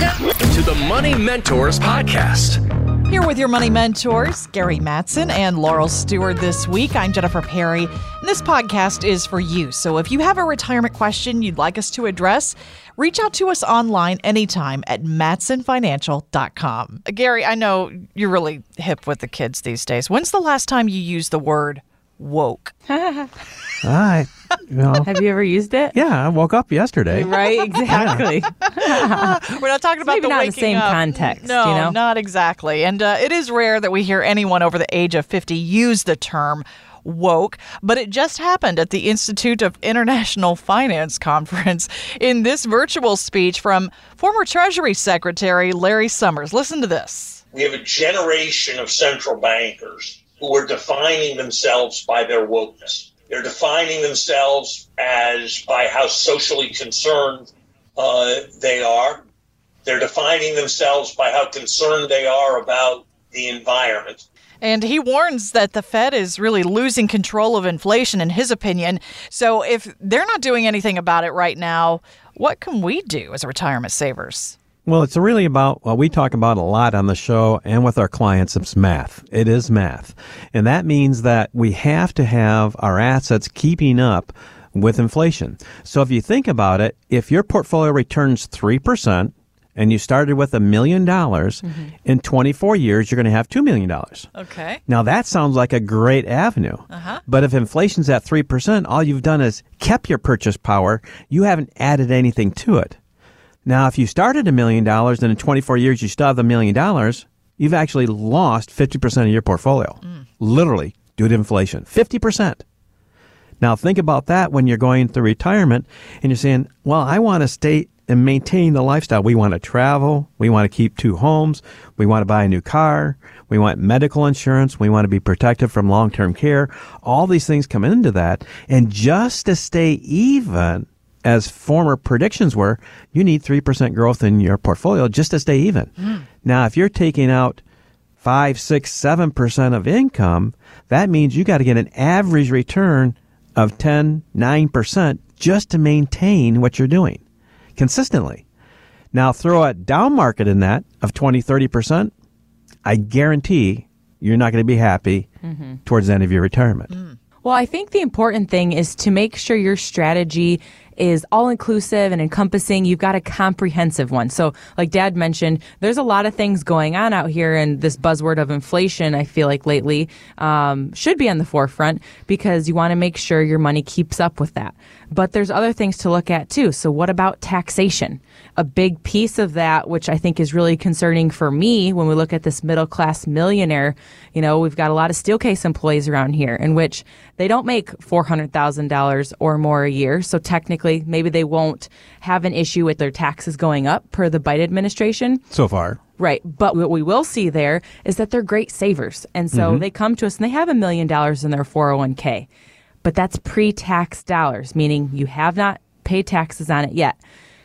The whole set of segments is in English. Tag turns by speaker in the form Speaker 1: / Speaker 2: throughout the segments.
Speaker 1: to the Money Mentors Podcast.
Speaker 2: Here with your money mentors, Gary Mattson and Laurel Stewart this week. I'm Jennifer Perry, and this podcast is for you. So if you have a retirement question you'd like us to address, reach out to us online anytime at mattsonfinancial.com. Uh, Gary, I know you're really hip with the kids these days. When's the last time you used the word woke?
Speaker 3: I, you know,
Speaker 4: Have you ever used it?
Speaker 3: yeah, I woke up yesterday.
Speaker 4: Right, exactly.
Speaker 2: We're not talking about
Speaker 4: maybe
Speaker 2: the
Speaker 4: not in the
Speaker 2: waking
Speaker 4: same
Speaker 2: up.
Speaker 4: context,
Speaker 2: No,
Speaker 4: you know?
Speaker 2: not exactly. And uh, it is rare that we hear anyone over the age of 50 use the term woke, but it just happened at the Institute of International Finance conference in this virtual speech from former Treasury Secretary Larry Summers. Listen to this.
Speaker 5: we have a generation of central bankers who are defining themselves by their wokeness. They're defining themselves as by how socially concerned uh, they are. They're defining themselves by how concerned they are about the environment.
Speaker 2: And he warns that the Fed is really losing control of inflation, in his opinion. So if they're not doing anything about it right now, what can we do as retirement savers?
Speaker 3: Well, it's really about what we talk about a lot on the show and with our clients. It's math. It is math. And that means that we have to have our assets keeping up with inflation. So if you think about it, if your portfolio returns 3%, and you started with a million dollars, in 24 years, you're going to have $2 million.
Speaker 2: Okay.
Speaker 3: Now that sounds like a great avenue. Uh-huh. But if inflation's at 3%, all you've done is kept your purchase power. You haven't added anything to it. Now, if you started a million dollars and in 24 years you still have a million dollars, you've actually lost 50% of your portfolio. Mm. Literally due to inflation. 50%. Now think about that when you're going through retirement and you're saying, well, I want to stay and maintain the lifestyle. We want to travel. We want to keep two homes. We want to buy a new car. We want medical insurance. We want to be protected from long-term care. All these things come into that. And just to stay even, as former predictions were, you need 3% growth in your portfolio just to stay even. Hmm. Now, if you're taking out five, six, seven percent of income, that means you got to get an average return of 10, 9% just to maintain what you're doing consistently. Now throw a down market in that of 20, 30%, I guarantee you're not going to be happy mm-hmm. towards the end of your retirement. Hmm.
Speaker 4: Well, I think the important thing is to make sure your strategy is all inclusive and encompassing. You've got a comprehensive one. So, like Dad mentioned, there's a lot of things going on out here, and this buzzword of inflation, I feel like lately, um, should be on the forefront because you want to make sure your money keeps up with that. But there's other things to look at too. So, what about taxation? A big piece of that, which I think is really concerning for me when we look at this middle class millionaire, you know, we've got a lot of Steelcase employees around here in which they don't make $400,000 or more a year. So technically, maybe they won't have an issue with their taxes going up per the Biden administration.
Speaker 3: So far.
Speaker 4: Right. But what we will see there is that they're great savers. And so mm-hmm. they come to us and they have a million dollars in their 401k. But that's pre tax dollars, meaning you have not paid taxes on it yet.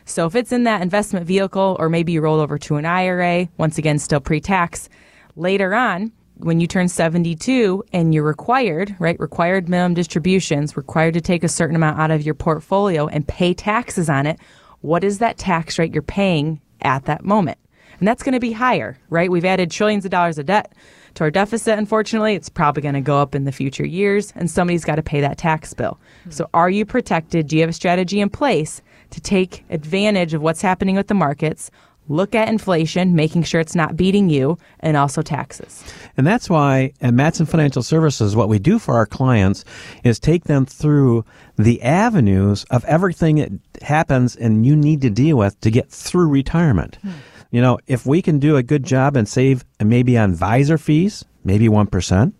Speaker 4: So if it's in that investment vehicle, or maybe you roll over to an IRA, once again, still pre tax, later on, when you turn 72 and you're required, right, required minimum distributions, required to take a certain amount out of your portfolio and pay taxes on it, what is that tax rate you're paying at that moment? And that's going to be higher, right? We've added trillions of dollars of debt to our deficit, unfortunately. It's probably going to go up in the future years, and somebody's got to pay that tax bill. Mm-hmm. So, are you protected? Do you have a strategy in place to take advantage of what's happening with the markets? Look at inflation, making sure it's not beating you, and also taxes.
Speaker 3: And that's why at Mattson Financial Services, what we do for our clients is take them through the avenues of everything that happens and you need to deal with to get through retirement. Hmm. You know, if we can do a good job and save maybe on advisor fees, maybe 1%,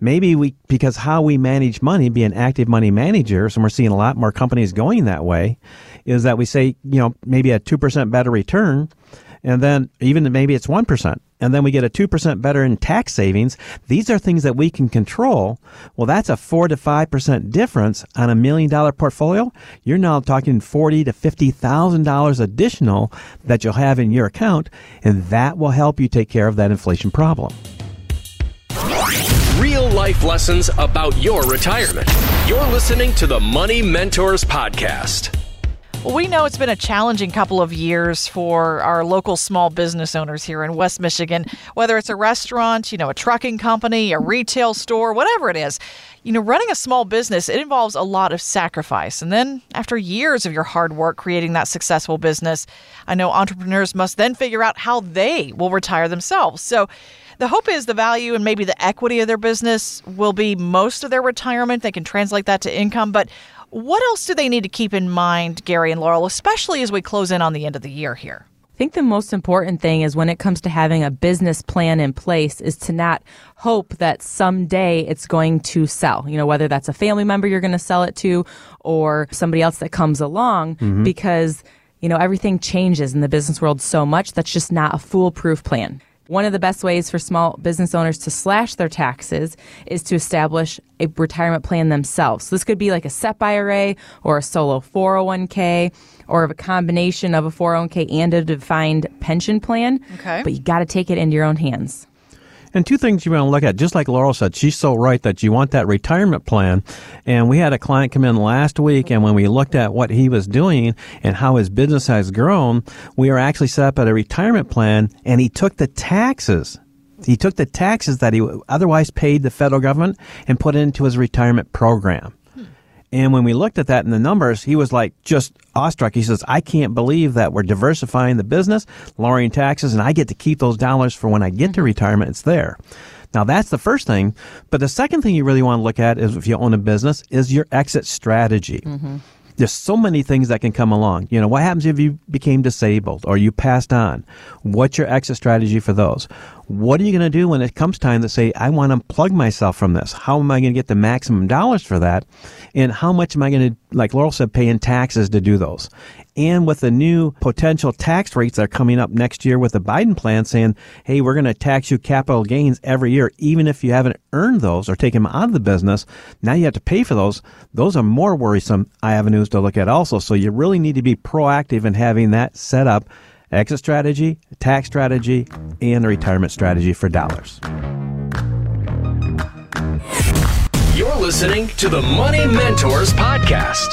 Speaker 3: maybe we, because how we manage money, be an active money manager, and we're seeing a lot more companies going that way, is that we say, you know, maybe a 2% better return, and then even maybe it's 1%, and then we get a 2% better in tax savings. These are things that we can control. Well, that's a 4 to 5% difference on a million dollar portfolio. You're now talking 40 to $50,000 additional that you'll have in your account, and that will help you take care of that inflation problem.
Speaker 1: Life lessons about your retirement. You're listening to the Money Mentors Podcast.
Speaker 2: Well, we know it's been a challenging couple of years for our local small business owners here in West Michigan, whether it's a restaurant, you know, a trucking company, a retail store, whatever it is. You know, running a small business, it involves a lot of sacrifice. And then after years of your hard work creating that successful business, I know entrepreneurs must then figure out how they will retire themselves. So, the hope is the value and maybe the equity of their business will be most of their retirement. They can translate that to income. But what else do they need to keep in mind, Gary and Laurel, especially as we close in on the end of the year here?
Speaker 4: I think the most important thing is when it comes to having a business plan in place is to not hope that someday it's going to sell. You know, whether that's a family member you're going to sell it to or somebody else that comes along mm-hmm. because you know, everything changes in the business world so much that's just not a foolproof plan. One of the best ways for small business owners to slash their taxes is to establish a retirement plan themselves. So this could be like a SEP IRA or a solo 401k or a combination of a 401k and a defined pension plan.
Speaker 2: Okay.
Speaker 4: But you got to take it into your own hands.
Speaker 3: And two things you want to look at, just like Laurel said, she's so right that you want that retirement plan. And we had a client come in last week, and when we looked at what he was doing and how his business has grown, we are actually set up at a retirement plan, and he took the taxes he took the taxes that he otherwise paid the federal government and put it into his retirement program. And when we looked at that in the numbers, he was like just awestruck. He says, I can't believe that we're diversifying the business, lowering taxes, and I get to keep those dollars for when I get to retirement. It's there. Now that's the first thing. But the second thing you really want to look at is if you own a business is your exit strategy. Mm-hmm. There's so many things that can come along. You know, what happens if you became disabled or you passed on? What's your exit strategy for those? What are you going to do when it comes time to say, I want to plug myself from this? How am I going to get the maximum dollars for that? And how much am I going to, like Laurel said, pay in taxes to do those? And with the new potential tax rates that are coming up next year with the Biden plan saying, hey, we're going to tax you capital gains every year, even if you haven't earned those or taken them out of the business. Now you have to pay for those. Those are more worrisome avenues to look at also. So you really need to be proactive in having that set up exit strategy, tax strategy, and a retirement strategy for dollars.
Speaker 1: You're listening to the Money Mentors Podcast.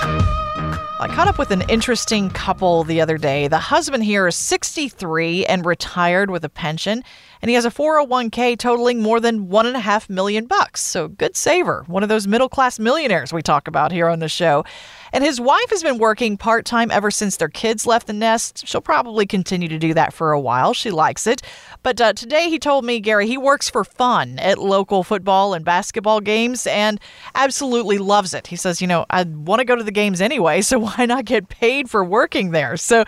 Speaker 2: I caught up with an interesting couple the other day. The husband here is 63 and retired with a pension, and he has a 401k totaling more than one and a half million bucks. So good saver, one of those middle class millionaires we talk about here on the show. And his wife has been working part time ever since their kids left the nest. She'll probably continue to do that for a while. She likes it. But uh, today he told me, Gary, he works for fun at local football and basketball games and absolutely loves it. He says, you know, I want to go to the games anyway, so why not get paid for working there? So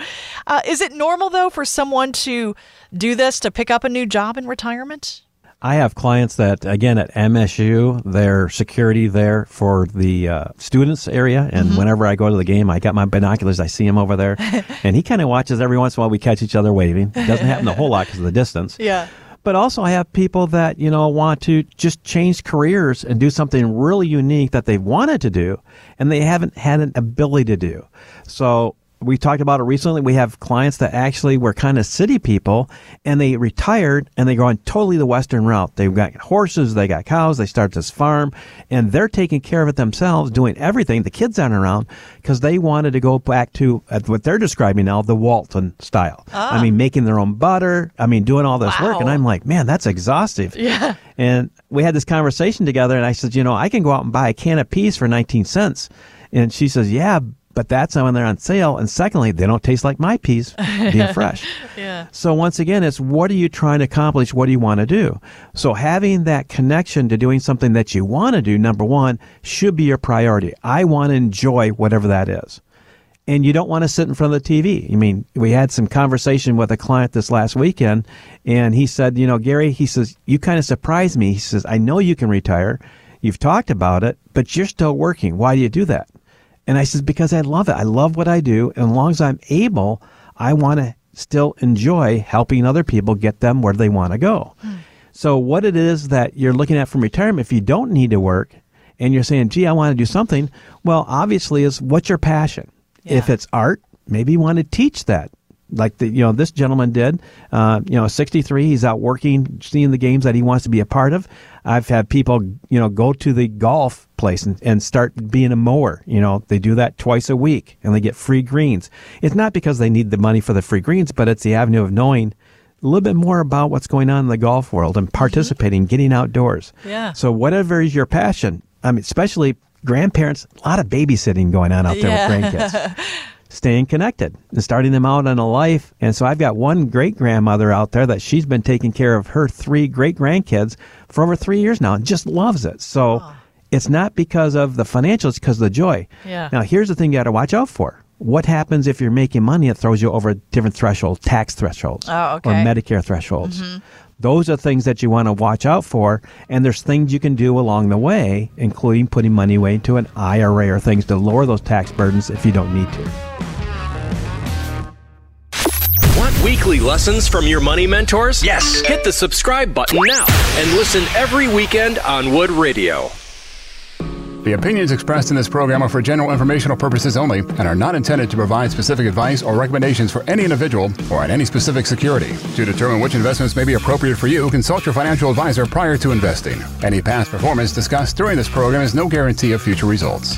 Speaker 2: uh, is it normal, though, for someone to do this to pick up a new job in retirement?
Speaker 3: I have clients that, again, at MSU, they're security there for the uh, students area. And mm-hmm. whenever I go to the game, I got my binoculars, I see him over there. and he kind of watches every once in a while we catch each other waving. It doesn't happen a whole lot because of the distance.
Speaker 2: Yeah.
Speaker 3: But also, I have people that, you know, want to just change careers and do something really unique that they've wanted to do and they haven't had an ability to do. So we talked about it recently. We have clients that actually were kind of city people and they retired and they go on totally the Western route. They've got horses, they got cows, they start this farm and they're taking care of it themselves, doing everything. The kids aren't around because they wanted to go back to what they're describing now, the Walton style. Ah. I mean, making their own butter. I mean, doing all this wow. work. And I'm like, man, that's exhaustive.
Speaker 2: Yeah.
Speaker 3: And we had this conversation together and I said, you know, I can go out and buy a can of peas for 19 cents. And she says, yeah, but that's when they're on sale. And secondly, they don't taste like my peas being fresh.
Speaker 2: yeah.
Speaker 3: So once again, it's what are you trying to accomplish? What do you want to do? So having that connection to doing something that you want to do, number one, should be your priority. I want to enjoy whatever that is. And you don't want to sit in front of the TV. I mean, we had some conversation with a client this last weekend, and he said, you know, Gary, he says, you kind of surprised me. He says, I know you can retire. You've talked about it, but you're still working. Why do you do that? And I said, because I love it. I love what I do. And as long as I'm able, I want to still enjoy helping other people get them where they want to go. Mm. So what it is that you're looking at from retirement, if you don't need to work and you're saying, gee, I want to do something, well, obviously is what's your passion? Yeah. If it's art, maybe you want to teach that like the, you know this gentleman did. Uh, you know, 63, he's out working, seeing the games that he wants to be a part of. I've had people, you know, go to the golf place and, and start being a mower. You know, they do that twice a week and they get free greens. It's not because they need the money for the free greens, but it's the avenue of knowing a little bit more about what's going on in the golf world and participating, mm-hmm. getting outdoors.
Speaker 2: Yeah.
Speaker 3: So whatever is your passion, I mean, especially grandparents, a lot of babysitting going on out there yeah. with grandkids. Staying connected and starting them out on a life. And so I've got one great grandmother out there that she's been taking care of her three great grandkids for over three years now and just loves it. So oh. it's not because of the financials, it's because of the joy.
Speaker 2: Yeah.
Speaker 3: Now, here's the thing you got to watch out for what happens if you're making money? It throws you over different thresholds, tax thresholds,
Speaker 2: oh, okay.
Speaker 3: or Medicare thresholds. Mm-hmm. Those are things that you want to watch out for, and there's things you can do along the way, including putting money away into an IRA or things to lower those tax burdens if you don't need to.
Speaker 1: Weekly lessons from your money mentors? Yes. Hit the subscribe button now and listen every weekend on Wood Radio.
Speaker 6: The opinions expressed in this program are for general informational purposes only and are not intended to provide specific advice or recommendations for any individual or on any specific security. To determine which investments may be appropriate for you, consult your financial advisor prior to investing. Any past performance discussed during this program is no guarantee of future results.